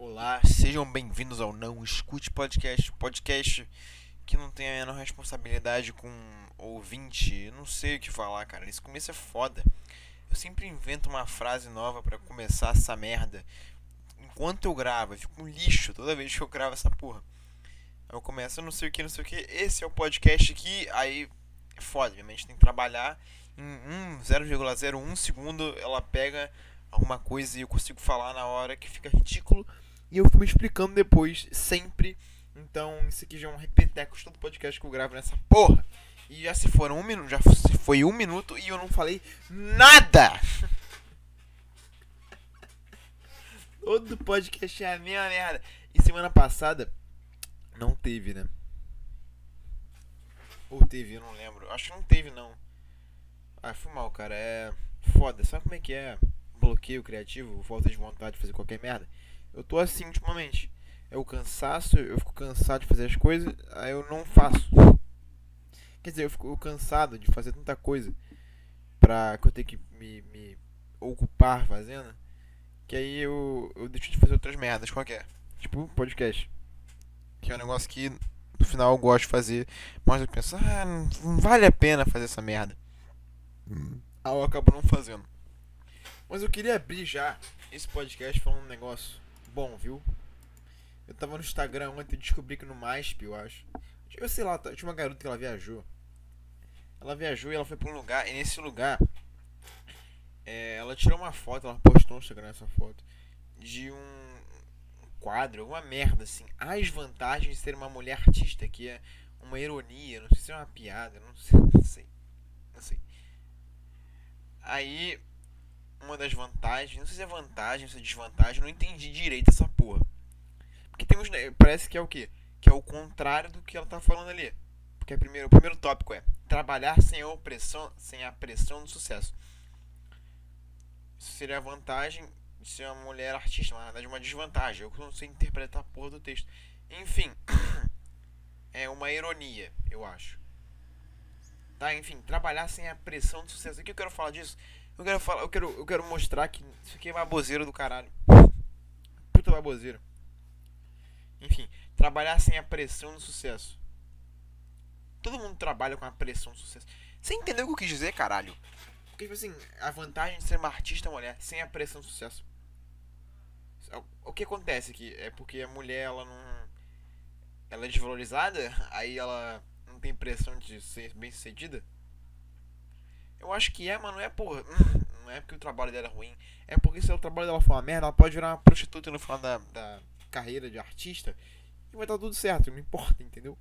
Olá, sejam bem-vindos ao Não Escute Podcast, podcast que não tem a menor responsabilidade com ouvinte. não sei o que falar, cara. Esse começo é foda. Eu sempre invento uma frase nova para começar essa merda. Enquanto eu gravo, eu fico um lixo toda vez que eu gravo essa porra. Eu começo, não sei o que, não sei o que. Esse é o podcast que aí é foda. Minha mente tem que trabalhar em 0,01 segundo. Ela pega alguma coisa e eu consigo falar na hora que fica ridículo. E eu fico me explicando depois, sempre. Então, isso aqui já é um repeteco de todo podcast que eu gravo nessa porra. E já se foram um minuto, já foi um minuto e eu não falei nada! Todo podcast é a minha merda. E semana passada não teve, né? Ou teve, eu não lembro. Acho que não teve, não. Ah, foi mal, cara. É foda. Sabe como é que é? Bloqueio criativo, falta de vontade de fazer qualquer merda. Eu tô assim ultimamente. É o cansaço, eu fico cansado de fazer as coisas, aí eu não faço. Quer dizer, eu fico cansado de fazer tanta coisa pra que eu tenho que me, me ocupar fazendo. Que aí eu, eu deixo de fazer outras merdas qualquer. Tipo podcast. Que é um negócio que no final eu gosto de fazer. Mas eu penso, ah, não vale a pena fazer essa merda. Aí eu acabo não fazendo. Mas eu queria abrir já esse podcast falando um negócio bom, viu? Eu tava no Instagram ontem e descobri que no MySpace, eu acho. Eu sei lá, tinha uma garota que ela viajou. Ela viajou e ela foi pra um lugar, e nesse lugar é, ela tirou uma foto, ela postou no Instagram essa foto, de um quadro, uma merda assim. As vantagens de ser uma mulher artista, que é uma ironia, não sei se é uma piada, não sei, não sei. Não sei. Aí uma das vantagens, não sei se é vantagem se é desvantagem, não entendi direito essa porra. Porque temos, parece que é o quê? Que é o contrário do que ela tá falando ali. Porque é primeiro, o primeiro tópico é trabalhar sem a opressão, sem a pressão do sucesso. Isso seria a vantagem de ser uma mulher artista, mas na verdade uma desvantagem. Eu não sei interpretar a porra do texto. Enfim, é uma ironia, eu acho. Tá, enfim, trabalhar sem a pressão do sucesso. O que eu quero falar disso? Eu quero falar, eu quero, eu quero mostrar que isso aqui é baboseiro do caralho. Puta baboseiro. Enfim, trabalhar sem a pressão do sucesso. Todo mundo trabalha com a pressão do sucesso. Você entendeu o que eu quis dizer, caralho? Porque, tipo assim, a vantagem de ser uma artista mulher sem a pressão do sucesso. O que acontece aqui é porque a mulher, ela não. Ela é desvalorizada, aí ela não tem pressão de ser bem sucedida. Eu acho que é, mas não é por. Não é porque o trabalho dela é ruim. É porque se o trabalho dela for uma merda, ela pode virar uma prostituta no final da, da carreira de artista. E vai estar tudo certo, não importa, entendeu?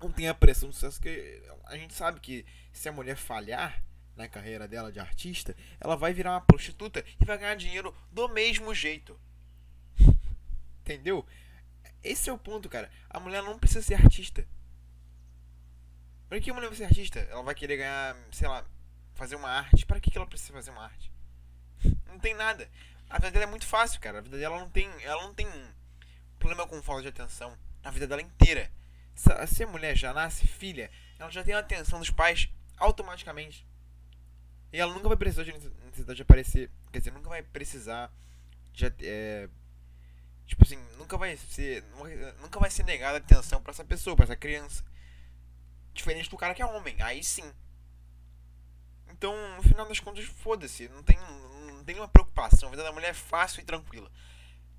Não tem a pressão do sucesso que a gente sabe que se a mulher falhar na carreira dela de artista, ela vai virar uma prostituta e vai ganhar dinheiro do mesmo jeito. Entendeu? Esse é o ponto, cara. A mulher não precisa ser artista. Para que a mulher vai ser artista? Ela vai querer ganhar, sei lá, fazer uma arte. Para que ela precisa fazer uma arte? Não tem nada. A vida dela é muito fácil, cara. A vida dela não tem, ela não tem problema com falta de atenção. A vida dela inteira. Se a mulher já nasce filha, ela já tem a atenção dos pais automaticamente. E ela nunca vai precisar de necessidade de aparecer. Quer dizer, nunca vai precisar de. É, tipo assim, nunca vai ser. Nunca vai ser negada atenção para essa pessoa, para essa criança. Diferente do cara que é homem, aí sim. Então, no final das contas, foda-se. Não tem, não tem nenhuma preocupação. A vida da mulher é fácil e tranquila.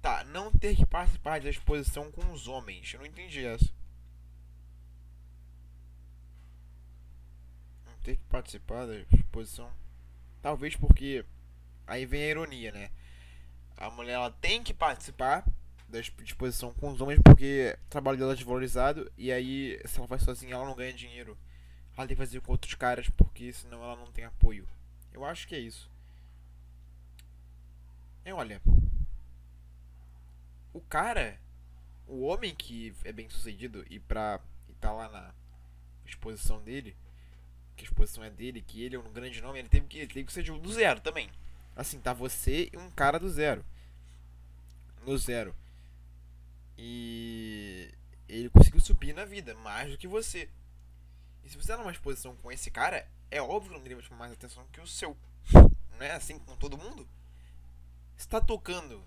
Tá, não ter que participar da exposição com os homens. Eu não entendi essa. Não ter que participar da exposição. Talvez porque. Aí vem a ironia, né? A mulher ela tem que participar da disposição com os homens porque o trabalho dela é desvalorizado e aí se ela faz sozinha ela não ganha dinheiro. Ela tem que fazer com outros caras porque senão ela não tem apoio. Eu acho que é isso. E olha, o cara, o homem que é bem sucedido e pra e tá lá na exposição dele, que a exposição é dele, que ele é um grande nome, ele teve que, ele teve que ser do zero também. Assim, tá você e um cara do zero. No zero. E ele conseguiu subir na vida, mais do que você. E se você tá numa exposição com esse cara, é óbvio que não vai chamar mais atenção que o seu. Não é assim com todo mundo? Você tá tocando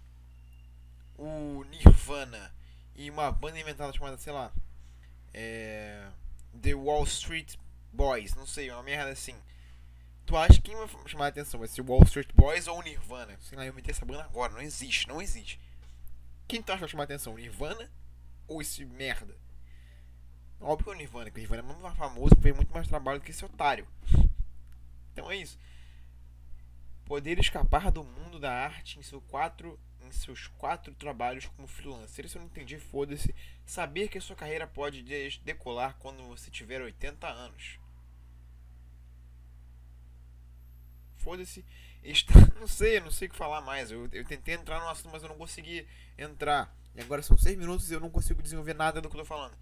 o Nirvana e uma banda inventada chamada, sei lá, é, The Wall Street Boys, não sei, uma merda assim. Tu acha que quem vai chamar a atenção vai ser o Wall Street Boys ou o Nirvana? Sei lá, eu meti essa banda agora, não existe, não existe. Quem tu acha que vai chamar atenção, Nirvana ou esse merda? Óbvio que é o Nirvana, que o Nirvana é muito mais famoso, fez muito mais trabalho que esse otário. Então é isso. Poder escapar do mundo da arte em, seu quatro, em seus quatro trabalhos como freelancer. Isso eu não entendi, foda-se. Saber que a sua carreira pode decolar quando você tiver 80 anos. Foda-se. Está... Não sei, não sei o que falar mais. Eu, eu tentei entrar no assunto, mas eu não consegui entrar. E agora são 6 minutos e eu não consigo desenvolver nada do que eu tô falando.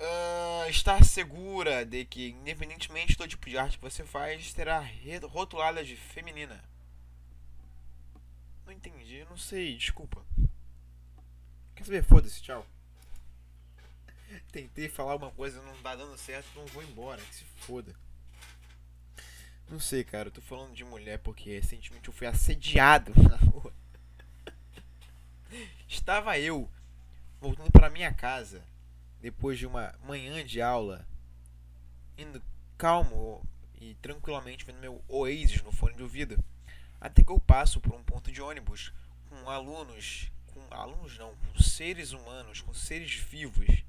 Uh, estar segura de que, independentemente do tipo de arte que você faz, terá rotulada de feminina. Não entendi, não sei, desculpa. Quer saber? Foda-se, tchau. Tentei falar alguma coisa, não tá dando certo, não vou embora, que se foda. Não sei, cara, eu tô falando de mulher porque recentemente eu fui assediado na rua. Estava eu voltando para minha casa depois de uma manhã de aula, indo calmo e tranquilamente vendo meu Oasis no fone de ouvido, até que eu passo por um ponto de ônibus com alunos, com alunos não, com seres humanos, com seres vivos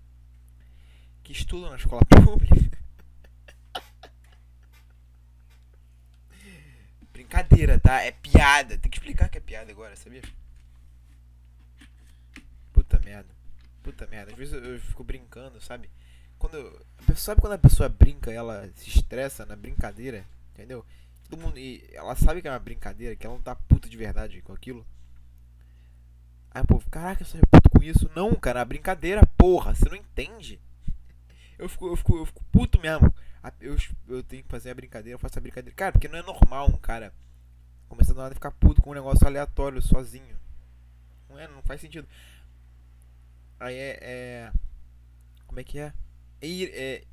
que estudam na escola pública Brincadeira, tá? É piada. Tem que explicar que é piada agora, sabia? Puta merda. Puta merda. Às vezes eu, fico brincando, sabe? Quando eu, sabe quando a pessoa brinca, ela se estressa na brincadeira, entendeu? Todo mundo e ela sabe que é uma brincadeira, que ela não tá puta de verdade com aquilo. Aí o povo, caraca, você é puto com isso? Não, cara, é brincadeira, porra, você não entende. Eu fico, eu fico, eu fico puto mesmo eu, eu tenho que fazer a brincadeira, eu faço a brincadeira. Cara, porque não é normal um cara começando a ficar puto com um negócio aleatório sozinho. Não é, não faz sentido. Aí é. é como é que é? É, é?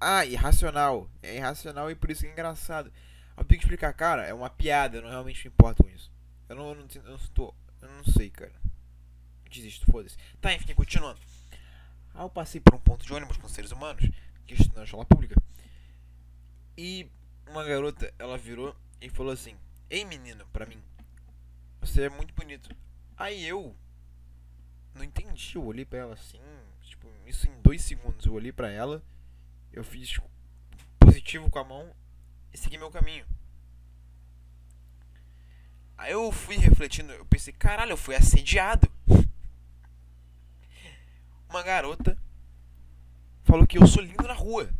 Ah, irracional. É irracional e por isso que é engraçado. Eu tenho que explicar, cara, é uma piada, eu não realmente me importo com isso. Eu não, eu não, eu não estou. Eu não sei, cara. Desisto, foda-se. Tá, enfim, continuando. Aí eu passei por um ponto de ônibus com seres humanos que estuda na escola pública. E uma garota, ela virou e falou assim: Ei menino, pra mim, você é muito bonito. Aí eu não entendi, eu olhei pra ela assim, tipo, isso em dois segundos. Eu olhei pra ela, eu fiz positivo com a mão e segui meu caminho. Aí eu fui refletindo, eu pensei, caralho, eu fui assediado. Uma garota falou que eu sou lindo na rua.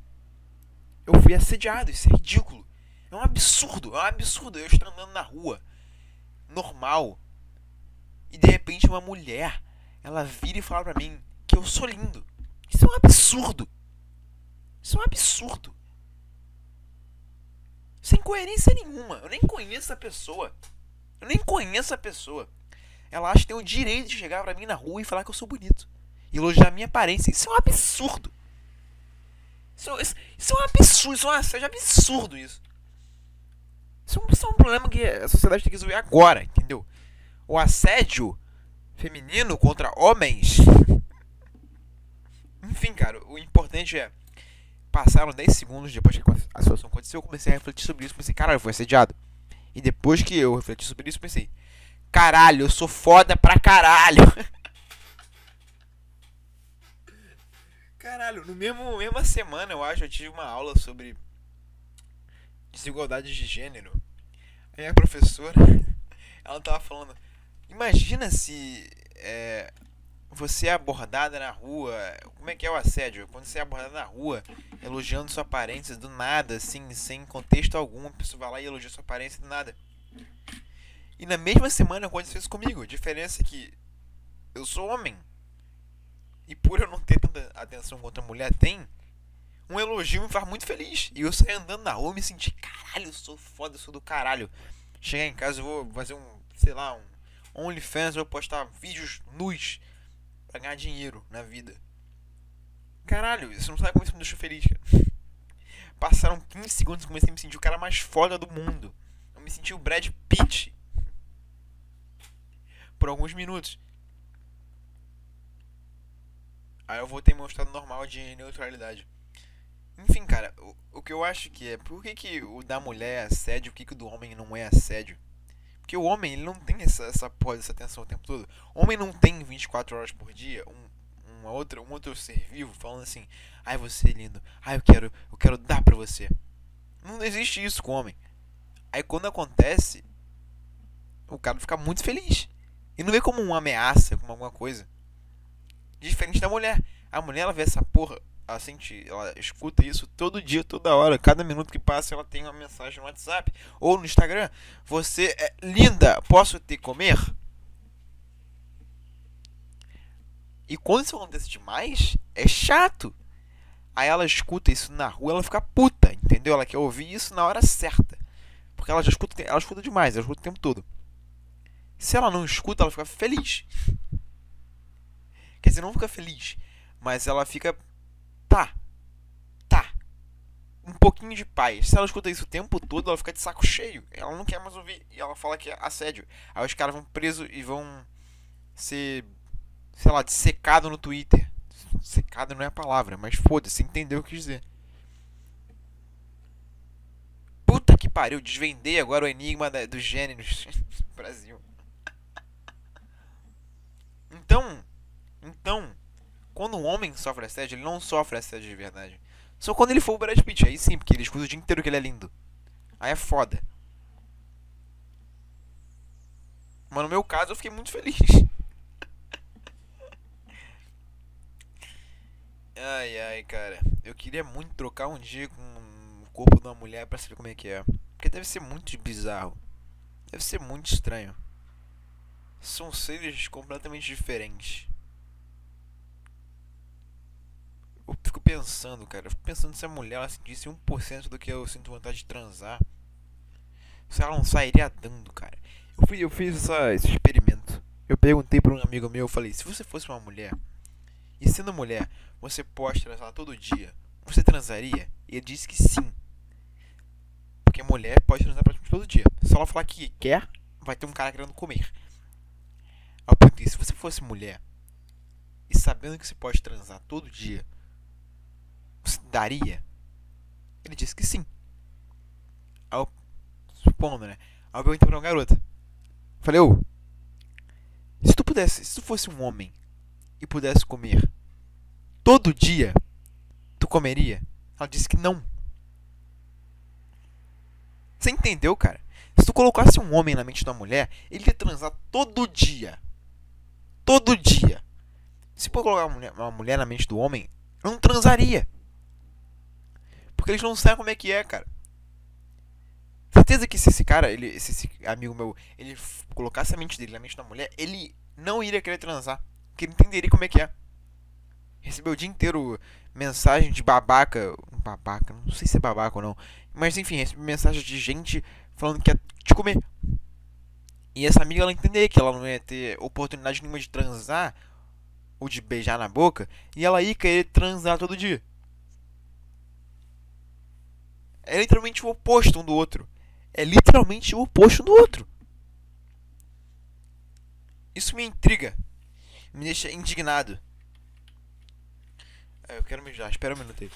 Eu fui assediado, isso é ridículo. É um absurdo, é um absurdo eu estar andando na rua, normal, e de repente uma mulher, ela vira e fala pra mim que eu sou lindo. Isso é um absurdo. Isso é um absurdo. Sem coerência nenhuma. Eu nem conheço a pessoa. Eu nem conheço a pessoa. Ela acha que tem o direito de chegar pra mim na rua e falar que eu sou bonito. E elogiar a minha aparência. Isso é um absurdo. Isso, isso, isso, é um absurdo, isso é um assédio absurdo isso. Isso é, um, isso é um problema que a sociedade tem que resolver agora, entendeu? O assédio feminino contra homens. Enfim, cara, o importante é. Passaram 10 segundos depois que a situação aconteceu, eu comecei a refletir sobre isso. Pensei, caralho, eu fui assediado. E depois que eu refleti sobre isso, pensei, caralho, eu sou foda pra caralho. Caralho, no mesmo mesma semana, eu acho, eu tive uma aula sobre desigualdade de gênero. A professora, ela tava falando, imagina se é, você é abordada na rua, como é que é o assédio? Quando você é abordada na rua, elogiando sua aparência do nada, assim, sem contexto algum, a pessoa vai lá e elogia sua aparência do nada. E na mesma semana aconteceu isso comigo. A diferença é que eu sou homem. E por eu não ter tanta atenção quanto a mulher tem, um elogio me faz muito feliz. E eu saí andando na rua e me senti, caralho, eu sou foda, eu sou do caralho. Chegar em casa, eu vou fazer um, sei lá, um OnlyFans, eu vou postar vídeos nus pra ganhar dinheiro na vida. Caralho, isso não sabe como isso me deixou feliz, cara. Passaram 15 segundos e comecei a me sentir o cara mais foda do mundo. Eu me senti o Brad Pitt. por alguns minutos. Aí eu voltei meu estado normal de neutralidade. Enfim, cara, o, o que eu acho que é. Por que, que o da mulher é assédio, o que, que o do homem não é assédio? Porque o homem, ele não tem essa, essa porra dessa atenção o tempo todo. O homem não tem 24 horas por dia um, uma outra, um outro ser vivo falando assim: ai, você é lindo, ai, eu quero, eu quero dar pra você. Não existe isso com o homem. Aí quando acontece, o cara fica muito feliz. E não vê como uma ameaça, como alguma coisa. Diferente da mulher. A mulher, ela vê essa porra, ela sente, ela escuta isso todo dia, toda hora. Cada minuto que passa, ela tem uma mensagem no WhatsApp ou no Instagram. Você é linda, posso te comer? E quando isso acontece demais, é chato. Aí ela escuta isso na rua, ela fica puta, entendeu? Ela quer ouvir isso na hora certa. Porque ela já escuta, ela escuta demais, ela escuta o tempo todo. Se ela não escuta, ela fica feliz. Quer dizer, não fica feliz, mas ela fica. Tá. Tá. Um pouquinho de paz. Se ela escuta isso o tempo todo, ela fica de saco cheio. Ela não quer mais ouvir. E ela fala que é assédio. Aí os caras vão presos e vão ser. Sei lá, secado no Twitter. Secado não é a palavra, mas foda-se, entendeu o que dizer. Puta que pariu, desvendei agora o enigma da, dos gêneros Brasil. Então, então, quando um homem sofre assédio, ele não sofre assédio de verdade. Só quando ele for o Brad Pitt, aí sim, porque ele escuta o dia inteiro que ele é lindo. Aí é foda. Mas no meu caso eu fiquei muito feliz. Ai ai, cara. Eu queria muito trocar um dia com o corpo de uma mulher pra saber como é que é. Porque deve ser muito bizarro. Deve ser muito estranho. São seres completamente diferentes. Fico pensando, cara. Eu fico pensando se a mulher ela sentisse 1% do que eu sinto vontade de transar. Se ela não sairia dando, cara. Eu, fui, eu fiz essa, esse experimento. Eu perguntei para um amigo meu, eu falei, se você fosse uma mulher, e sendo mulher, você pode transar todo dia, você transaria? E ele disse que sim. Porque mulher pode transar praticamente todo dia. Se ela falar que quer, vai ter um cara querendo comer. Eu perguntei, se você fosse mulher, e sabendo que você pode transar todo dia, daria? Ele disse que sim. Eu, supondo, né? Aí eu perguntei pra uma garota. Falei, ô, se tu pudesse, se tu fosse um homem e pudesse comer todo dia, tu comeria? Ela disse que não. Você entendeu, cara? Se tu colocasse um homem na mente da mulher, ele ia transar todo dia. Todo dia. Se for colocar uma mulher, uma mulher na mente do homem, não transaria. Porque eles não sabem como é que é, cara. Certeza que se esse cara, ele, se esse amigo meu, ele colocasse a mente dele na mente da mulher, ele não iria querer transar. Porque ele entenderia como é que é. Recebeu o dia inteiro mensagem de babaca. Babaca, não sei se é babaca ou não. Mas enfim, recebeu mensagem de gente falando que ia te comer. E essa amiga ela entenderia que ela não ia ter oportunidade nenhuma de transar ou de beijar na boca. E ela ia querer transar todo dia. É literalmente o oposto um do outro. É literalmente o oposto um do outro. Isso me intriga. Me deixa indignado. É, eu quero mijar. Espera um minuto aí.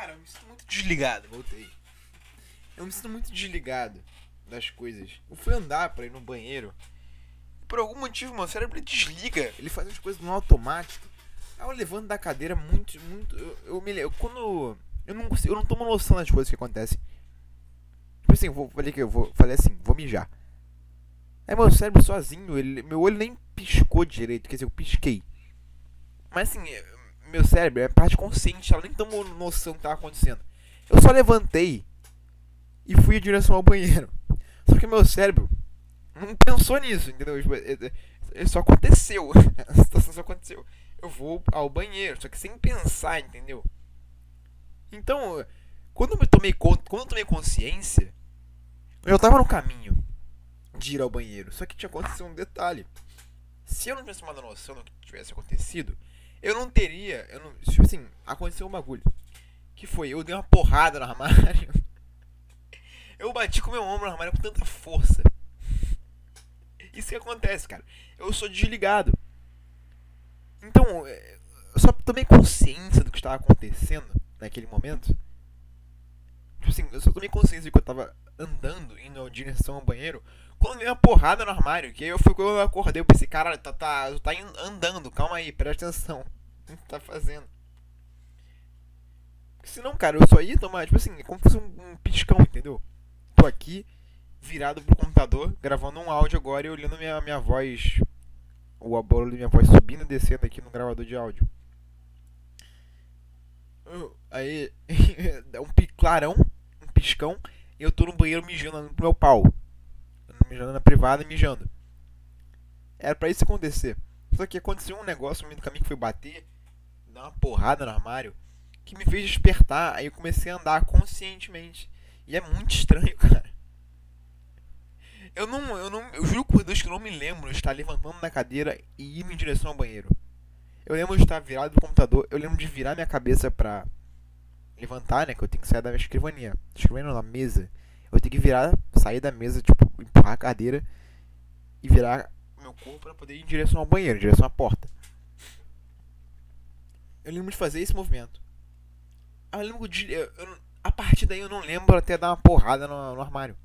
Cara, eu me sinto muito desligado. Voltei. Eu me sinto muito desligado das coisas. Eu fui andar pra ir no banheiro. E por algum motivo, meu cérebro desliga. Ele faz as coisas no automático. Aí eu levanto da cadeira muito, muito. Eu, eu me eu, Quando. Eu não consigo, eu não tomo noção das coisas que acontecem. Tipo assim, eu vou, falei que eu vou. Falei assim, vou mijar. Aí meu cérebro sozinho, ele, meu olho nem piscou direito, quer dizer, eu pisquei. Mas assim, meu cérebro é parte consciente, ela nem tomou noção do que estava acontecendo. Eu só levantei e fui em direção ao banheiro. Só que meu cérebro não pensou nisso, entendeu? Tipo, é, é, Isso aconteceu. A situação só aconteceu. Eu vou ao banheiro, só que sem pensar, entendeu? Então, quando eu tomei quando eu tomei consciência, eu tava no caminho de ir ao banheiro. Só que tinha acontecido um detalhe. Se eu não tivesse tomado noção do que tivesse acontecido, eu não teria. Eu não, tipo assim, aconteceu um bagulho. Que foi, eu dei uma porrada no armário. Eu bati com meu ombro no armário com tanta força. Isso que acontece, cara. Eu sou desligado. Então, é, eu só tomei consciência do que estava acontecendo naquele momento. Tipo assim, eu só tomei consciência de que eu estava andando, indo em direção ao banheiro, quando dei uma porrada no armário. Que aí eu fui eu acordei, eu pensei, caralho, tá, tá, tá andando, calma aí, presta atenção. O que tá fazendo? Porque senão, cara, eu só ia tomar, tipo assim, é como se fosse um, um piscão, entendeu? Tô aqui, virado pro computador, gravando um áudio agora e olhando minha, minha voz. O barulho da minha voz subindo e descendo aqui no gravador de áudio. Aí, é um clarão, um piscão, e eu tô no banheiro mijando pro meu pau. Mijando na privada e mijando. Era pra isso acontecer. Só que aconteceu um negócio no meio do caminho que foi bater, dar uma porrada no armário, que me fez despertar. Aí eu comecei a andar conscientemente. E é muito estranho, cara. Eu não, eu não, eu juro por Deus que eu não me lembro de estar levantando da cadeira e indo em direção ao banheiro. Eu lembro de estar virado do computador, eu lembro de virar minha cabeça pra levantar, né, que eu tenho que sair da escrivania. Escrivania não, da mesa. Eu tenho que virar, sair da mesa, tipo, empurrar a cadeira e virar meu corpo para poder ir em direção ao banheiro, em direção à porta. Eu lembro de fazer esse movimento. Eu lembro de. Eu, eu, a partir daí eu não lembro até dar uma porrada no, no armário.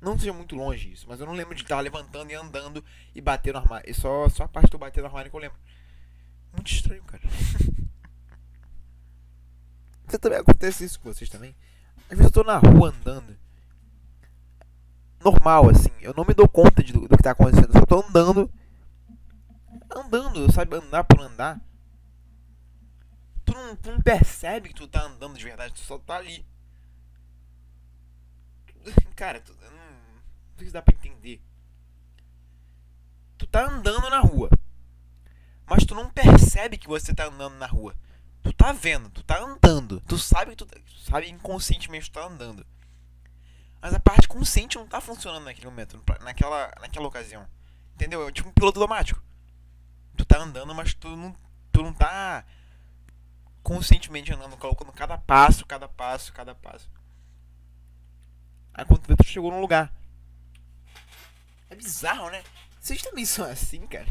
Não seja muito longe isso, mas eu não lembro de estar levantando e andando e bater no armário. E só, só a parte do bater no armário que eu lembro. Muito estranho, cara. Você também acontece isso com vocês também? Às vezes eu tô na rua andando. Normal, assim. Eu não me dou conta de, do, do que tá acontecendo. Eu só tô andando. Andando, sabe? Andar por andar. Não, tu não percebe que tu tá andando de verdade. Tu só tá ali. Cara, tu, não, não sei se dá pra entender. Tu tá andando na rua. Mas tu não percebe que você tá andando na rua. Tu tá vendo, tu tá andando. Tu sabe que tu, tu sabe inconscientemente tu tá andando. Mas a parte consciente não tá funcionando naquele momento, naquela, naquela ocasião. Entendeu? É tipo um piloto automático. Tu tá andando, mas tu não, tu não tá conscientemente andando, colocando cada passo, cada passo, cada passo. Aí quando vê, tu chegou num lugar. É bizarro, né? Vocês também são assim, cara?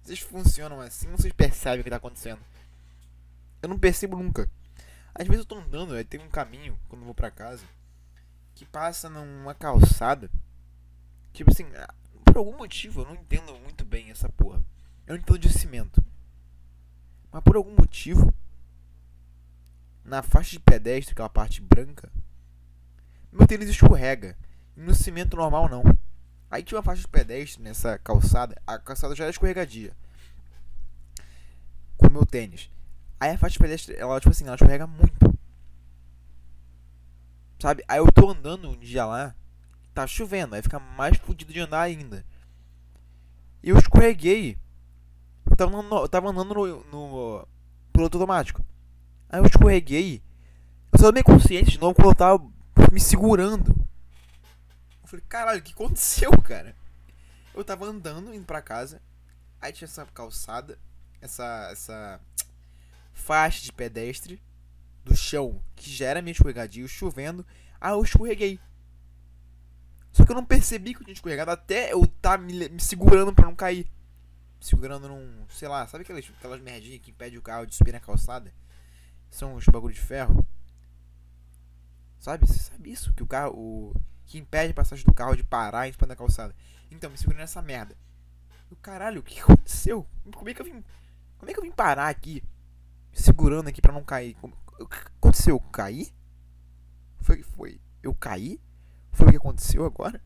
Vocês funcionam assim, vocês percebem o que tá acontecendo. Eu não percebo nunca. Às vezes eu tô andando, aí tem um caminho, quando eu vou pra casa, que passa numa calçada. Tipo assim, ah, por algum motivo eu não entendo muito bem essa porra. Eu não entendo de cimento. Mas por algum motivo, na faixa de pedestre, aquela parte branca, meu tênis escorrega. No cimento normal não. Aí tinha uma faixa de pedestre nessa calçada. A calçada já era escorregadia. Com o meu tênis. Aí a faixa de pedestre, ela, tipo assim, ela escorrega muito. Sabe? Aí eu tô andando um dia lá, tá chovendo, aí fica mais fodido de andar ainda. E eu escorreguei. Eu tava andando, eu andando no, no piloto automático. Aí eu escorreguei. Eu só tomei consciente de novo quando eu tava me segurando. Eu falei, caralho, o que aconteceu, cara? Eu tava andando, indo pra casa. Aí tinha essa calçada, essa, essa faixa de pedestre do chão, que já era meio escorregadio, chovendo. Aí eu escorreguei. Só que eu não percebi que eu tinha escorregado até eu tá me, me, segurando pra não cair. Segurando num, sei lá, sabe aquelas, aquelas merdinhas que impede o carro de subir na calçada? São os bagulho de ferro. Sabe? Você sabe isso? Que o carro. O, que impede a passagem do carro de parar em cima da calçada. Então, me segurei nessa merda. Eu, caralho, o que aconteceu? Como é que eu vim. Como é que eu vim parar aqui? segurando aqui para não cair. O que aconteceu? Eu caí? Foi foi? Eu caí? Foi o que aconteceu agora?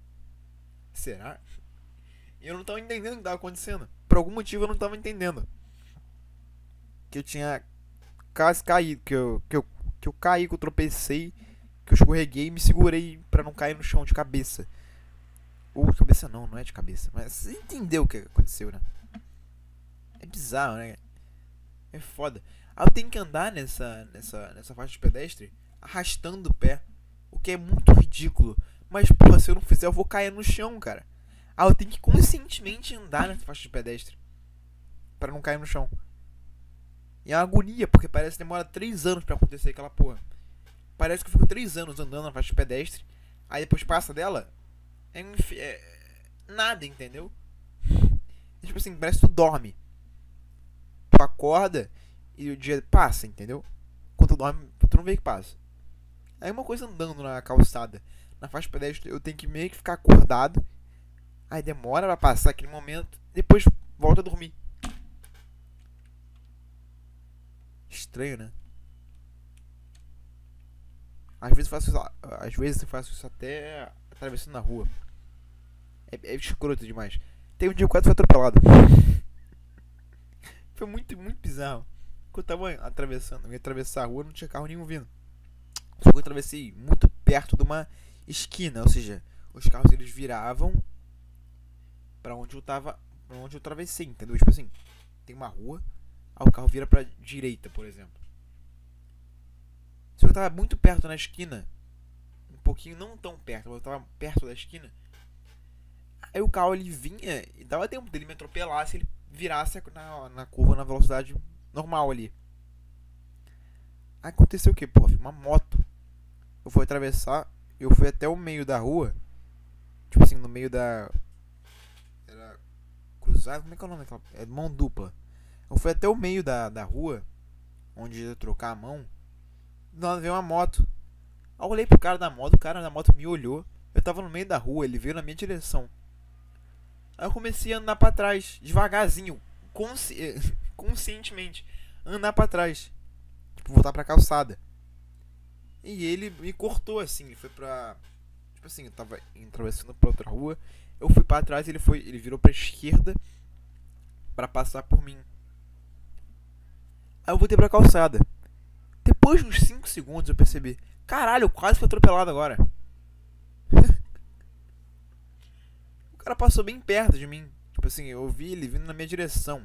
Será? Eu não tava entendendo o que tava acontecendo. Por algum motivo eu não tava entendendo. Que eu tinha quase caído, que eu, que eu, que eu caí, que eu tropecei, que eu escorreguei e me segurei para não cair no chão de cabeça. Ou de cabeça não, não é de cabeça. Mas você entendeu o que aconteceu, né? É bizarro, né? É foda. Aí eu tenho que andar nessa, nessa, nessa faixa de pedestre arrastando o pé. O que é muito ridículo. Mas, porra, se eu não fizer, eu vou cair no chão, cara. Aí eu tenho que conscientemente andar nessa faixa de pedestre. para não cair no chão. E é uma agonia, porque parece que demora 3 anos para acontecer aquela porra. Parece que eu fico 3 anos andando na faixa de pedestre. Aí depois passa dela. É, é nada, entendeu? É tipo assim, parece que tu dorme. Tu acorda e o dia passa, entendeu? Quando tu dorme, tu não vê que passa. Aí uma coisa andando na calçada, na faixa pedestre, eu tenho que meio que ficar acordado. Aí demora pra passar aquele momento, depois volta a dormir. Estranho, né? Às vezes eu faço isso, às vezes eu faço isso até atravessando na rua. É, é escroto demais. Tem um dia que quase fui atropelado. Foi muito, muito bizarro. Quando eu tava atravessando, eu ia atravessar a rua, não tinha carro nenhum vindo. Só que eu atravessei muito perto de uma esquina, ou seja, os carros eles viravam para onde eu tava, para onde eu atravessei, entendeu? Tipo assim, tem uma rua, aí o carro vira para direita, por exemplo. Que eu tava muito perto na esquina, um pouquinho não tão perto, mas eu tava perto da esquina. Aí o carro ele vinha e dava tempo dele me atropelar se ele virasse na, na curva na velocidade normal ali. Aí aconteceu o que, pô? Uma moto. Eu fui atravessar, eu fui até o meio da rua. Tipo assim, no meio da. Era. Cruzado? Como é que é o nome daquela. É mão dupla. Eu fui até o meio da, da rua, onde ia trocar a mão. Nós veio uma moto. Eu olhei pro cara da moto, o cara da moto me olhou. Eu tava no meio da rua, ele veio na minha direção. Aí eu comecei a andar para trás, devagarzinho, consci... conscientemente, andar para trás, tipo voltar para calçada. E ele me cortou assim, ele foi pra tipo assim, eu tava atravessando para outra rua, eu fui para trás, ele foi, ele virou para esquerda para passar por mim. Aí eu voltei pra calçada. Depois de uns 5 segundos eu percebi, caralho, eu quase fui atropelado agora. cara passou bem perto de mim. Tipo assim, eu vi ele vindo na minha direção.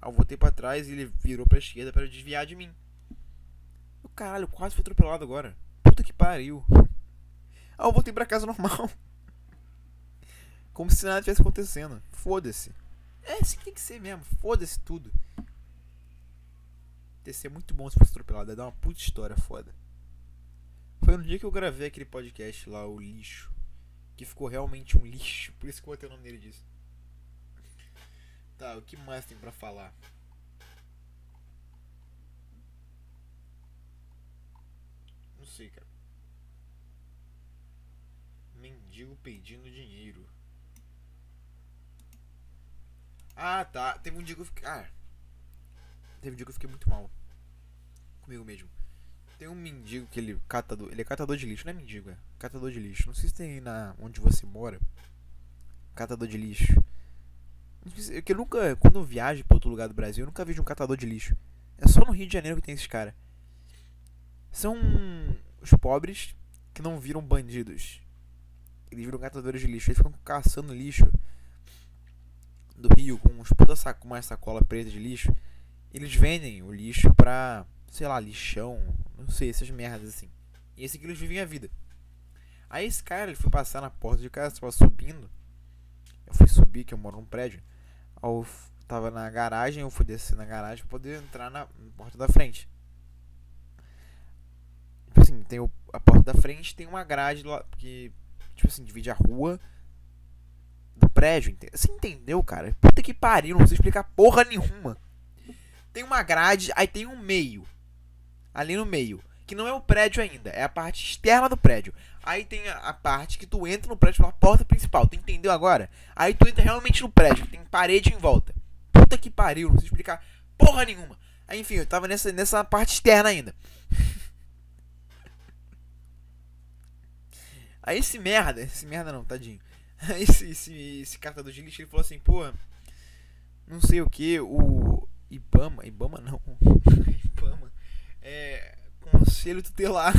Aí eu voltei pra trás e ele virou pra esquerda para desviar de mim. Caralho, quase fui atropelado agora. Puta que pariu. Aí eu voltei pra casa normal. Como se nada tivesse acontecendo. Foda-se. É assim que tem que ser mesmo. Foda-se tudo. Ia ser muito bom se fosse atropelado. Ia dar uma puta história foda. Foi no dia que eu gravei aquele podcast lá, o lixo que ficou realmente um lixo. Por isso que eu botei o nome dele disso. Tá, o que mais tem pra falar? Não sei, cara. Mendigo pedindo dinheiro. Ah, tá. Teve um dia que eu fiquei. Ah. Teve um dia que eu fiquei muito mal. Comigo mesmo. Tem um mendigo que ele catador, ele é catador de lixo, não é mendigo, é catador de lixo. Não sei se tem na onde você mora. Catador de lixo. Eu que nunca, quando eu viajo para outro lugar do Brasil, eu nunca vejo um catador de lixo. É só no Rio de Janeiro que tem esses caras. São os pobres que não viram bandidos. Eles viram catadores de lixo. Eles ficam caçando lixo do rio com uns puta saco, uma sacola preta de lixo. Eles vendem o lixo pra sei lá, lixão, não sei, essas merdas assim. E esse aqui eles vivem a vida. Aí esse cara, ele foi passar na porta de casa, tava subindo. Eu fui subir, que eu moro num prédio. Eu tava na garagem, eu fui descer na garagem pra poder entrar na, porta da frente. Tipo assim, tem o, a porta da frente, tem uma grade lá, que, tipo assim, divide a rua do prédio. Você entendeu, cara? Puta que pariu, não sei explicar porra nenhuma. Tem uma grade, aí tem um meio ali no meio, que não é o prédio ainda, é a parte externa do prédio. Aí tem a, a parte que tu entra no prédio pela porta principal, tu entendeu agora? Aí tu entra realmente no prédio, tem parede em volta. Puta que pariu, não sei explicar porra nenhuma. Aí, enfim, eu tava nessa, nessa parte externa ainda. Aí esse merda, esse merda não, tadinho. Esse, esse, esse catador de lixo, ele falou assim, pô, não sei o que, o Ibama, Ibama não, Ibama, conselho tutelar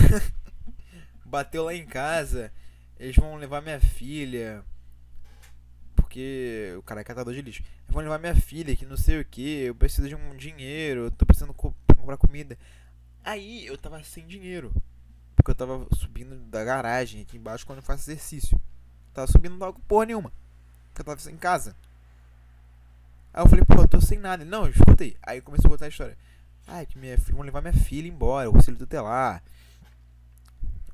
bateu lá em casa eles vão levar minha filha. Porque o cara é catador de lixo. Eles vão levar minha filha que não sei o que. Eu preciso de um dinheiro. Eu tô precisando co comprar comida. Aí eu tava sem dinheiro. Porque eu tava subindo da garagem aqui embaixo quando eu faço exercício. tava subindo logo porra nenhuma. Porque eu tava em casa. Aí eu falei, pô, eu tô sem nada. Não, escuta aí. Aí começou a contar a história. Ah, que minha filha, vão levar minha filha embora, o conselho tutelar.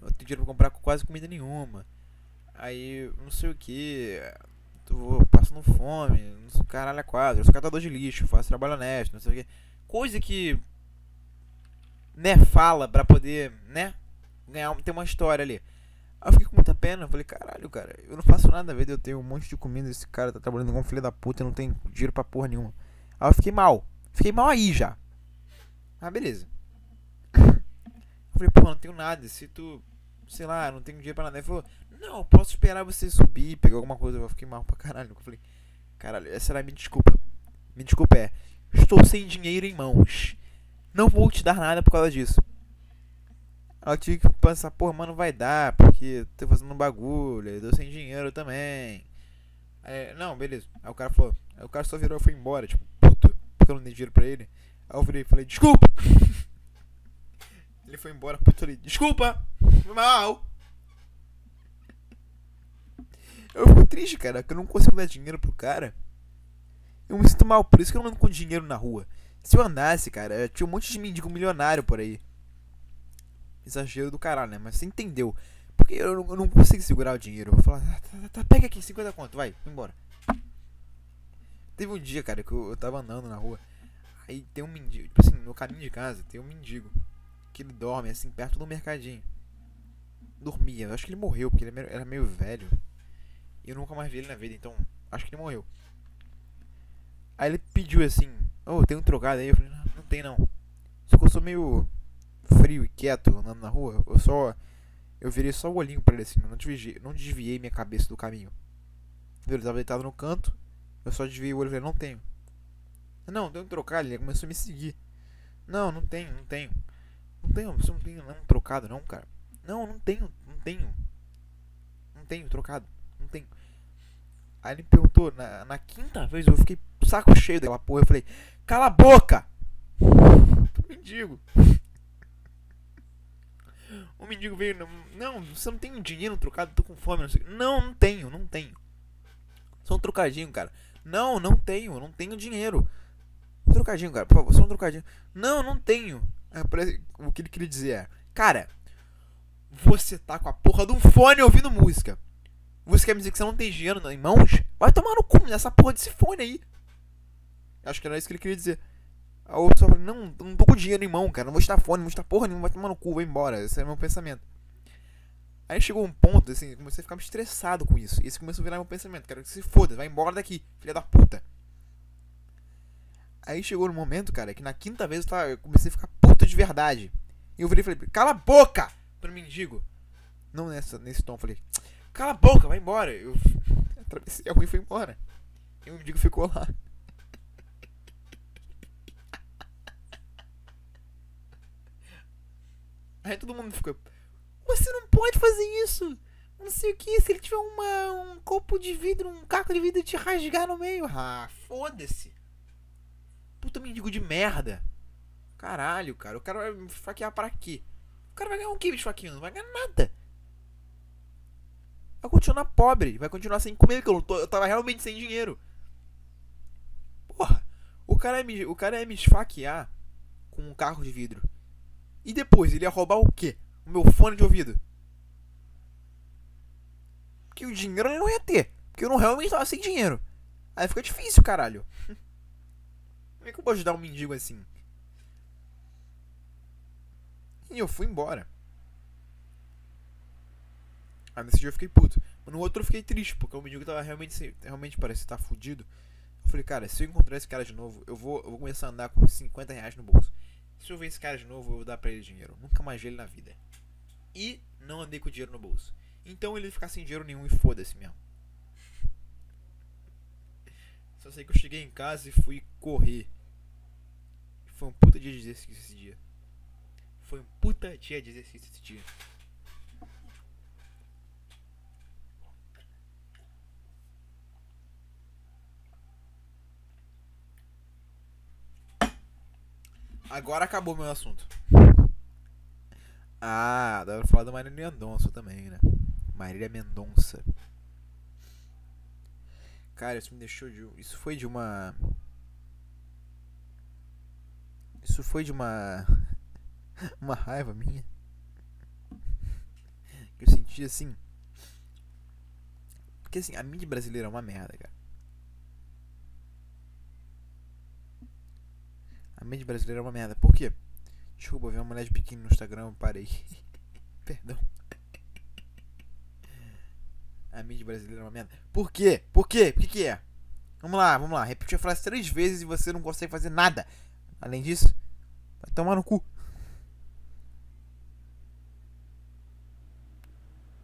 Eu tenho dinheiro pra comprar quase comida nenhuma. Aí, não sei o que. Tô passando fome, não sei, caralho, quadra. Eu sou catador de lixo, faço trabalho honesto, não sei o que. Coisa que. Né, fala pra poder, né? Ganhar, ter uma história ali. Aí eu fiquei com muita pena. Falei, caralho, cara, eu não faço nada a ver. Eu tenho um monte de comida. Esse cara tá trabalhando com um filho da puta. Eu não tenho dinheiro pra porra nenhuma. Aí eu fiquei mal. Fiquei mal aí já. Ah, beleza. Eu falei, pô, não tenho nada. Se tu, sei lá, não tenho dinheiro pra nada. Ele falou, não, posso esperar você subir, pegar alguma coisa. Eu fiquei mal pra caralho. Eu falei, caralho, essa era a minha desculpa. Minha desculpa é, estou sem dinheiro em mãos. Não vou te dar nada por causa disso. Aí eu tive que pensar, porra, mano, não vai dar, porque tô fazendo um bagulho, eu tô sem dinheiro também. Não, beleza. Aí o cara falou, aí o cara só virou e foi embora, tipo, puto, porque eu não dei dinheiro pra ele. Aí eu virei e falei, desculpa! ele foi embora, puto ali, desculpa! Foi mal! Eu fico triste, cara, que eu não consigo dar dinheiro pro cara. Eu me sinto mal, por isso que eu não ando com dinheiro na rua. Se eu andasse, cara, tinha um monte de mendigo milionário por aí. Exagero do caralho, né? Mas você entendeu. Porque eu não, eu não consigo segurar o dinheiro. Eu vou falar, tá, tá, tá, pega aqui, 50 conto, vai, vai embora. Teve um dia, cara, que eu, eu tava andando na rua. Aí tem um mendigo, tipo assim, no caminho de casa, tem um mendigo. Que ele dorme, assim, perto do mercadinho. Dormia, eu acho que ele morreu, porque ele era meio velho. E eu nunca mais vi ele na vida, então acho que ele morreu. Aí ele pediu assim, oh, tem um trocado aí? Eu falei, não, não tem não. Só que eu sou meio frio e quieto andando na rua, eu só. Eu virei só o olhinho pra ele assim, não desviei, não desviei minha cabeça do caminho. Ele tava deitado no canto, eu só desviei o olho e falei, não tenho. Não, um trocado, ele começou a me seguir. Não, não tenho, não tenho. Não tenho, você não tem não, trocado não, cara. Não, não tenho, não tenho. Não tenho trocado, não tenho. Aí ele perguntou, na, na quinta vez eu fiquei saco cheio daquela porra, eu falei, cala a boca! Mendigo. O mendigo veio. Não, você não tem dinheiro trocado, tô com fome. Não, sei. não, não tenho, não tenho. Só um trocadinho, cara. Não, não tenho, não tenho dinheiro. Trocadinho, cara, por favor, só um trocadinho. Não, não tenho. O que ele queria dizer é: Cara, você tá com a porra de um fone ouvindo música. Você quer me dizer que você não tem dinheiro em mãos? Vai tomar no cu nessa porra desse fone aí. Acho que era isso que ele queria dizer. A outra só fala, não, não tô com dinheiro em mão, cara. Não vou estar fone, não vou estar porra nenhuma, vai tomar no cu, vai embora. Esse é o meu pensamento. Aí chegou um ponto, assim, comecei a ficar estressado com isso. E esse começou a virar meu pensamento. Quero que se foda, vai embora daqui, filha da puta. Aí chegou no momento, cara, que na quinta vez eu, tava, eu comecei a ficar puto de verdade. E eu virei e falei, cala a boca! Pro mendigo. Não nessa, nesse tom, falei, cala a boca, vai embora. Eu atravessei a rua e fui embora. E o mendigo ficou lá. Aí todo mundo ficou. Você não pode fazer isso! Não sei o que, se ele tiver uma, um copo de vidro, um caco de vidro te rasgar no meio. Ah, foda-se. Puta mendigo de merda. Caralho, cara. O cara vai me faquear pra quê? O cara vai ganhar um que de faquinha? Não vai ganhar nada. Vai continuar pobre. Vai continuar sem comer, porque eu, tô, eu tava realmente sem dinheiro. Porra. O cara, é me, o cara é me esfaquear com um carro de vidro. E depois, ele ia roubar o quê? O meu fone de ouvido. Que o dinheiro ele não ia ter. Porque eu não realmente tava sem dinheiro. Aí fica difícil, caralho. Como é que eu posso ajudar um mendigo assim? E eu fui embora. Aí nesse dia eu fiquei puto. Mas no outro eu fiquei triste, porque o mendigo tava realmente, realmente parece estar tá fudido. Eu falei, cara, se eu encontrar esse cara de novo, eu vou, eu vou começar a andar com 50 reais no bolso. Se eu ver esse cara de novo, eu vou dar pra ele dinheiro. Nunca mais ele na vida. E não andei com dinheiro no bolso. Então ele ficar sem dinheiro nenhum e foda-se mesmo. Só sei que eu cheguei em casa e fui correr. Foi um puta dia de exercício esse dia. Foi um puta dia de exercício esse dia. Agora acabou meu assunto. Ah, dá pra falar da Marília Mendonça também, né? Marília Mendonça. Cara, isso me deixou de. Isso foi de uma. Isso foi de uma. Uma raiva minha. Que eu senti assim. Porque assim, a mídia brasileira é uma merda, cara. A mídia brasileira é uma merda. Por quê? Desculpa, eu vi uma mulher de biquíni no Instagram, eu parei. Perdão. A mídia brasileira é uma merda. Por quê? Por quê? Por que, que é? Vamos lá, vamos lá. Repetir a frase três vezes e você não consegue fazer nada. Além disso, vai tomar no cu.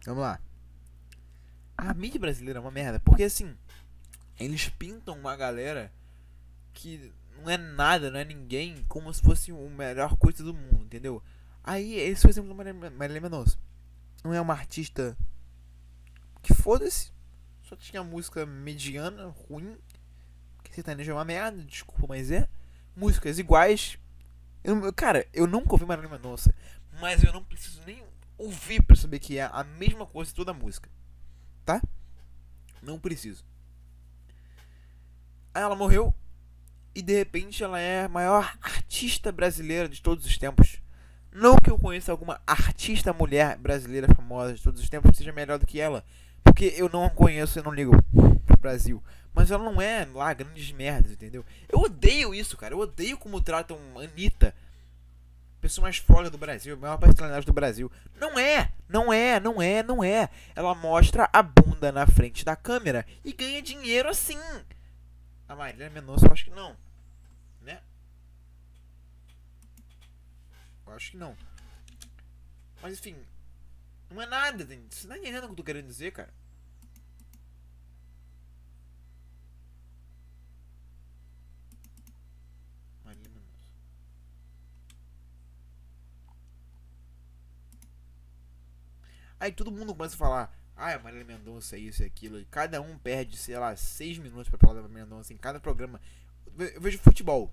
Vamos lá. A mídia brasileira é uma merda. Porque assim, eles pintam uma galera que não é nada, não é ninguém, como se fosse a melhor coisa do mundo, entendeu? Aí, esse foi o exemplo da Marília Mendonça. Não é uma artista que foda-se. Só tinha música mediana, ruim. Que sertanejo é uma merda, desculpa, mas é. Músicas iguais. Eu, cara, eu nunca ouvi Marília Mendonça. Mas eu não preciso nem ouvir pra saber que é a mesma coisa toda a música. Tá? Não preciso. Aí ela morreu. E de repente ela é a maior artista brasileira de todos os tempos. Não que eu conheça alguma artista mulher brasileira famosa de todos os tempos que seja melhor do que ela. Porque eu não conheço e não ligo pro Brasil. Mas ela não é lá grandes merdas, entendeu? Eu odeio isso, cara. Eu odeio como tratam Anitta. Pessoa mais foda do Brasil, maior personalidade do Brasil. Não é, não é, não é, não é. Ela mostra a bunda na frente da câmera e ganha dinheiro assim. A Marília Mendonça eu acho que não. Né? Eu acho que não. Mas enfim. Não é nada. Você tá entendendo o que eu tô querendo dizer, cara? Marília Mendonça. Aí todo mundo começa a falar ah, a Marília Mendonça, isso e aquilo. E cada um perde, sei lá, seis minutos pra falar da Marília Mendonça em cada programa. Eu vejo futebol.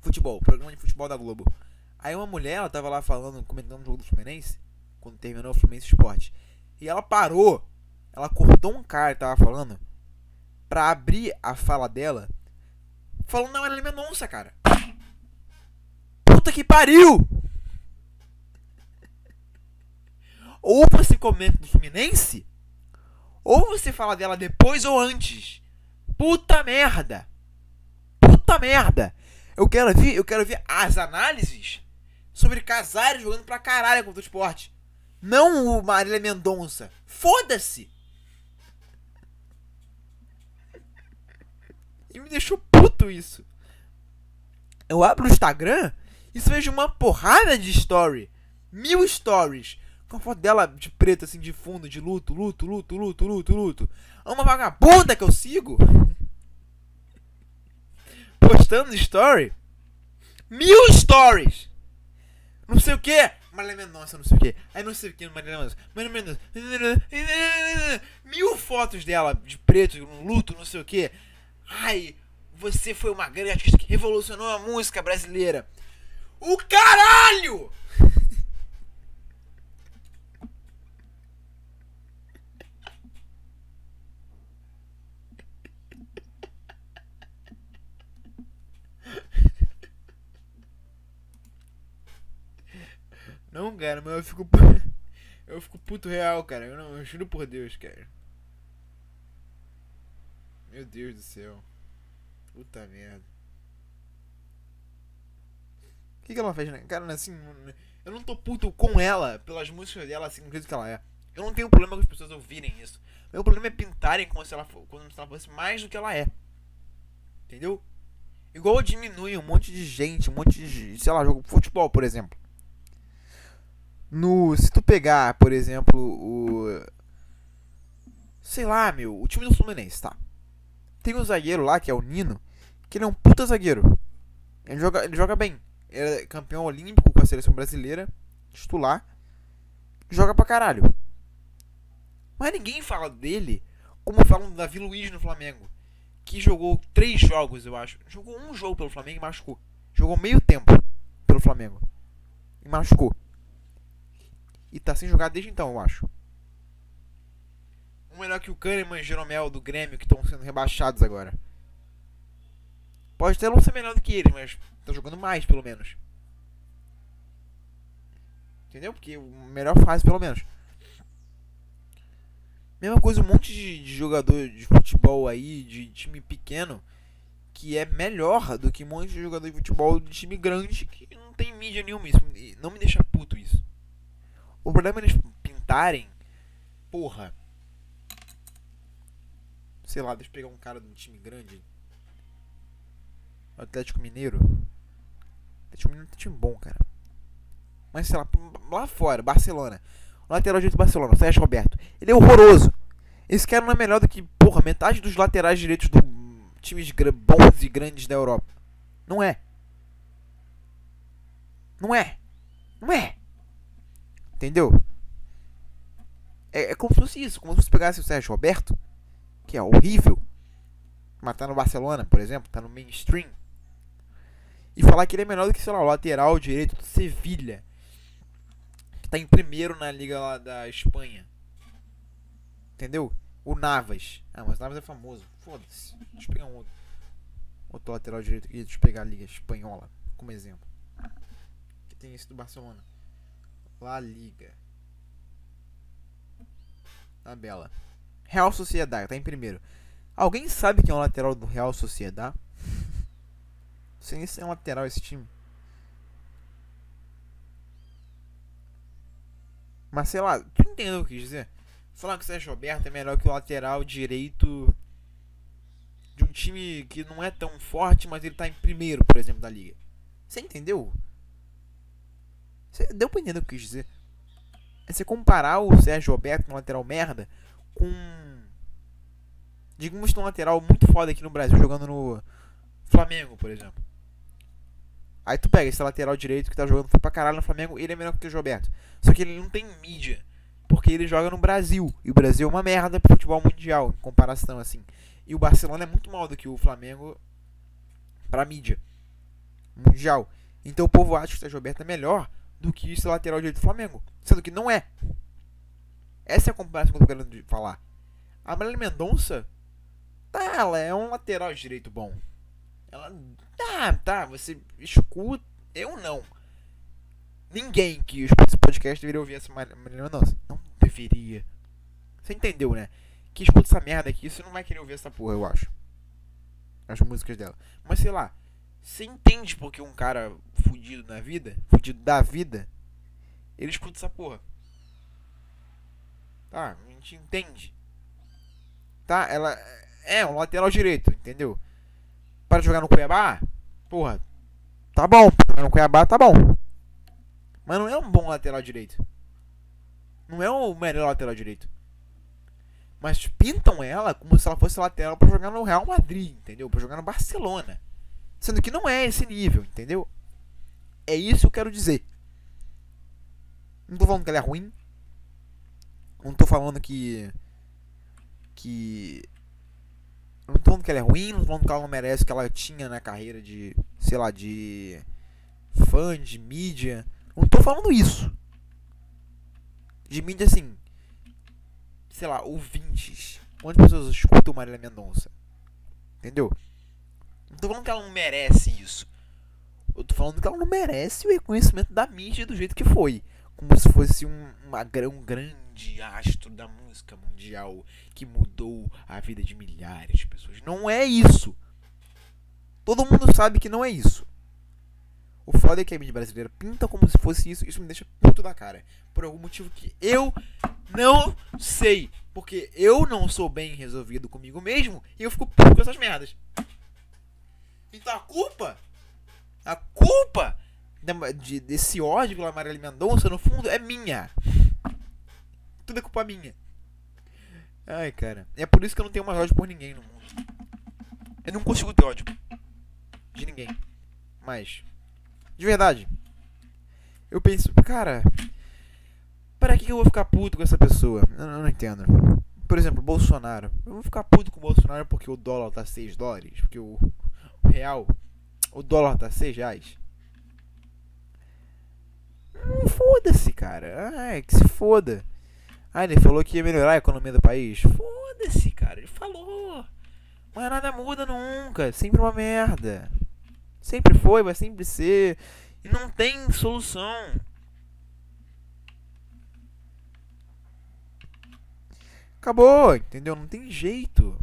Futebol, programa de futebol da Globo. Aí uma mulher, ela tava lá falando, comentando o jogo do Fluminense, quando terminou o Fluminense Esporte. E ela parou, ela cortou um cara que tava falando, pra abrir a fala dela, falando da Marília Mendonça, cara. Puta que pariu! Ou você comenta do Fluminense, ou você fala dela depois ou antes. Puta merda! Puta merda! Eu quero ver, eu quero ver as análises sobre Casares jogando pra caralho contra o esporte. Não o Marília Mendonça. Foda-se! E me deixou puto isso. Eu abro o Instagram e vejo uma porrada de story. Mil stories com a foto dela de preto, assim, de fundo, de luto, luto, luto, luto, luto, luto. É uma vagabunda que eu sigo. Postando story. Mil stories. Não sei o que. Marília Mendonça, não sei o que. Aí não sei o que, Marília Mendonça. Marília Mendonça. Mil fotos dela de preto, no luto, não sei o que. Ai, você foi uma grande artista que revolucionou a música brasileira. O caralho! Não, cara, mas eu fico. Eu fico puto real, cara. Eu não, eu juro por Deus, cara. Meu Deus do céu. Puta merda. O que, que ela fez, né? Cara, assim. Eu não tô puto com ela, pelas músicas dela, assim, do jeito que ela é. Eu não tenho problema com as pessoas ouvirem isso. Meu problema é pintarem como se ela, como se ela fosse mais do que ela é. Entendeu? Igual diminui um monte de gente, um monte de. Sei lá, jogo futebol, por exemplo. No, se tu pegar, por exemplo, o. Sei lá, meu, o time do Fluminense, tá? Tem um zagueiro lá, que é o Nino, que ele é um puta zagueiro. Ele joga, ele joga bem. Ele é campeão olímpico com a seleção brasileira, titular. Joga pra caralho. Mas ninguém fala dele como falam do Davi Luiz no Flamengo. Que jogou três jogos, eu acho. Jogou um jogo pelo Flamengo e machucou. Jogou meio tempo pelo Flamengo. E machucou. E tá sem jogar desde então, eu acho. Um melhor que o Kahneman e o Jeromel do Grêmio, que estão sendo rebaixados agora. Pode até não ser melhor do que ele, mas tá jogando mais, pelo menos. Entendeu? Porque melhor fase, pelo menos. Mesma coisa, um monte de, de jogador de futebol aí, de time pequeno, que é melhor do que um monte de jogador de futebol de time grande que não tem mídia nenhuma. Isso não me deixa puto isso. O problema é eles pintarem. Porra. Sei lá, deixa eu pegar um cara de um time grande. Atlético Mineiro. Atlético Mineiro é um time bom, cara. Mas sei lá, lá fora, Barcelona. O lateral direito do Barcelona, Sérgio Roberto. Ele é horroroso. Esse cara não é melhor do que, porra, metade dos laterais direitos do times bons e grandes da Europa. Não é. Não é. Não é. Entendeu? É, é como se fosse isso. Como se você pegasse o Sérgio Roberto, que é horrível, mas tá no Barcelona, por exemplo, tá no mainstream, e falar que ele é melhor do que, sei lá, o lateral direito do Sevilha tá em primeiro na liga lá da Espanha. Entendeu? O Navas. Ah, mas o Navas é famoso. Foda-se. Deixa eu pegar um outro. Outro lateral direito aqui. Deixa eu pegar a liga espanhola como exemplo. Que tem esse do Barcelona. La Liga. A Bela. Real Sociedade, tá em primeiro. Alguém sabe quem é o lateral do Real Sociedade? Sem esse é um lateral esse time. Mas sei lá, tu entendeu o que eu dizer? Falar que o Sérgio Roberto é melhor que o lateral direito de um time que não é tão forte, mas ele tá em primeiro, por exemplo, da liga. Você entendeu? Deu pra entender o que eu quis dizer? É você comparar o Sérgio Roberto no lateral merda com. Digamos que um lateral muito foda aqui no Brasil jogando no Flamengo, por exemplo. Aí tu pega esse lateral direito que tá jogando pra caralho no Flamengo, ele é melhor que o Roberto. Só que ele não tem mídia. Porque ele joga no Brasil. E o Brasil é uma merda pro futebol mundial, em comparação assim. E o Barcelona é muito mal do que o Flamengo pra mídia mundial. Então o povo acha que o Sérgio Roberto é melhor do que esse lateral direito do Flamengo. Sendo que não é. Essa é a comparação que eu tô querendo falar. A Marília Mendonça, tá, ela é um lateral direito bom. Ela Tá, tá, você escuta. Eu não. Ninguém que escuta esse podcast deveria ouvir essa Marília Mendonça. Não deveria. Você entendeu, né? Que escuta essa merda aqui, você não vai querer ouvir essa porra, eu acho. As músicas dela. Mas sei lá. Você entende porque um cara fudido na vida, fudido da vida, ele escuta essa porra. Tá, a gente entende. Tá, ela é um lateral direito, entendeu? para jogar no Cuiabá, porra, tá bom. Jogar no Cuiabá, tá bom. Mas não é um bom lateral direito. Não é o melhor lateral direito. Mas pintam ela como se ela fosse lateral para jogar no Real Madrid, entendeu? Para jogar no Barcelona. Sendo que não é esse nível, entendeu? É isso que eu quero dizer. Não tô falando que ela é ruim. Não tô falando que. Que não tô falando que ela é ruim, não tô falando que ela não merece o que ela tinha na carreira de, sei lá, de fã, de mídia. Não tô falando isso. De mídia assim, sei lá, ouvintes. Quantas pessoas escutam Marília Mendonça? Entendeu? Não tô falando que ela não merece isso. Eu tô falando que ela não merece o reconhecimento da mídia do jeito que foi. Como se fosse um, uma, um grande astro da música mundial que mudou a vida de milhares de pessoas. Não é isso. Todo mundo sabe que não é isso. O foda é que a mídia brasileira pinta como se fosse isso. Isso me deixa puto da cara. Por algum motivo que eu não sei. Porque eu não sou bem resolvido comigo mesmo. E eu fico puto com essas merdas. Então a culpa. A culpa de, desse ódio pela Marília Mendonça, no fundo, é minha. Tudo é culpa minha. Ai, cara. É por isso que eu não tenho mais ódio por ninguém no mundo. Eu não consigo ter ódio. De ninguém. Mas. De verdade. Eu penso, cara. Para que eu vou ficar puto com essa pessoa? Eu não, eu não entendo. Por exemplo, Bolsonaro. Eu vou ficar puto com o Bolsonaro porque o dólar tá 6 dólares. Porque o, o real o dólar tá 6 reais. Hum, Foda-se, cara. Ah, é que se foda. Ah, ele falou que ia melhorar a economia do país. Foda-se, cara. Ele falou. Mas nada muda nunca. Sempre uma merda. Sempre foi, vai sempre ser. E não tem solução. Acabou, entendeu? Não tem jeito.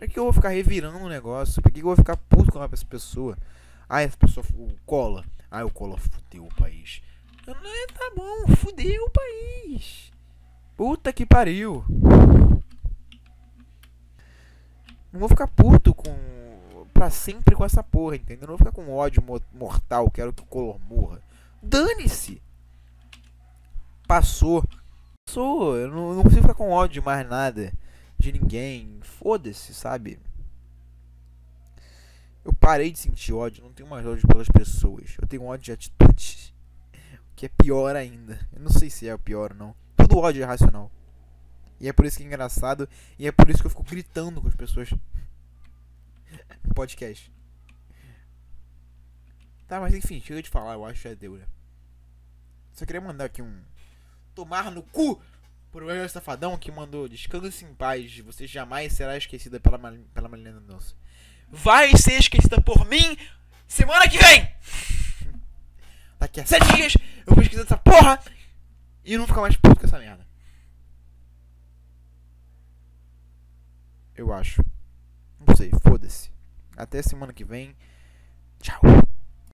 Pra que eu vou ficar revirando o negócio? Pra que eu vou ficar puto com essa pessoa? Ah, essa pessoa. Cola. Ah, o Cola fudeu o país. Não, é, tá bom, fudeu o país. Puta que pariu. Não vou ficar puto com. pra sempre com essa porra, entendeu? Não vou ficar com ódio mo- mortal, quero que o Collor morra. Dane-se! Passou. Passou. Eu não, não ficar com ódio mais nada. De ninguém. Foda-se, sabe? Eu parei de sentir ódio. Não tenho mais ódio pelas pessoas. Eu tenho ódio de atitudes. O que é pior ainda. Eu não sei se é o pior ou não. Todo ódio é racional. E é por isso que é engraçado. E é por isso que eu fico gritando com as pessoas. Podcast. Tá, mas enfim, chega de falar, eu acho que já deu, né? Só queria mandar aqui um. Tomar no cu pro Wesley Safadão que mandou Descanse em paz, você jamais será esquecida pela, Mar- pela Marilena Mendonça. Vai ser esquecida por mim semana que vem! Daqui a sete dias eu vou esquecer dessa porra e não ficar mais puto com essa merda. Eu acho. Não sei, foda-se. Até semana que vem. Tchau.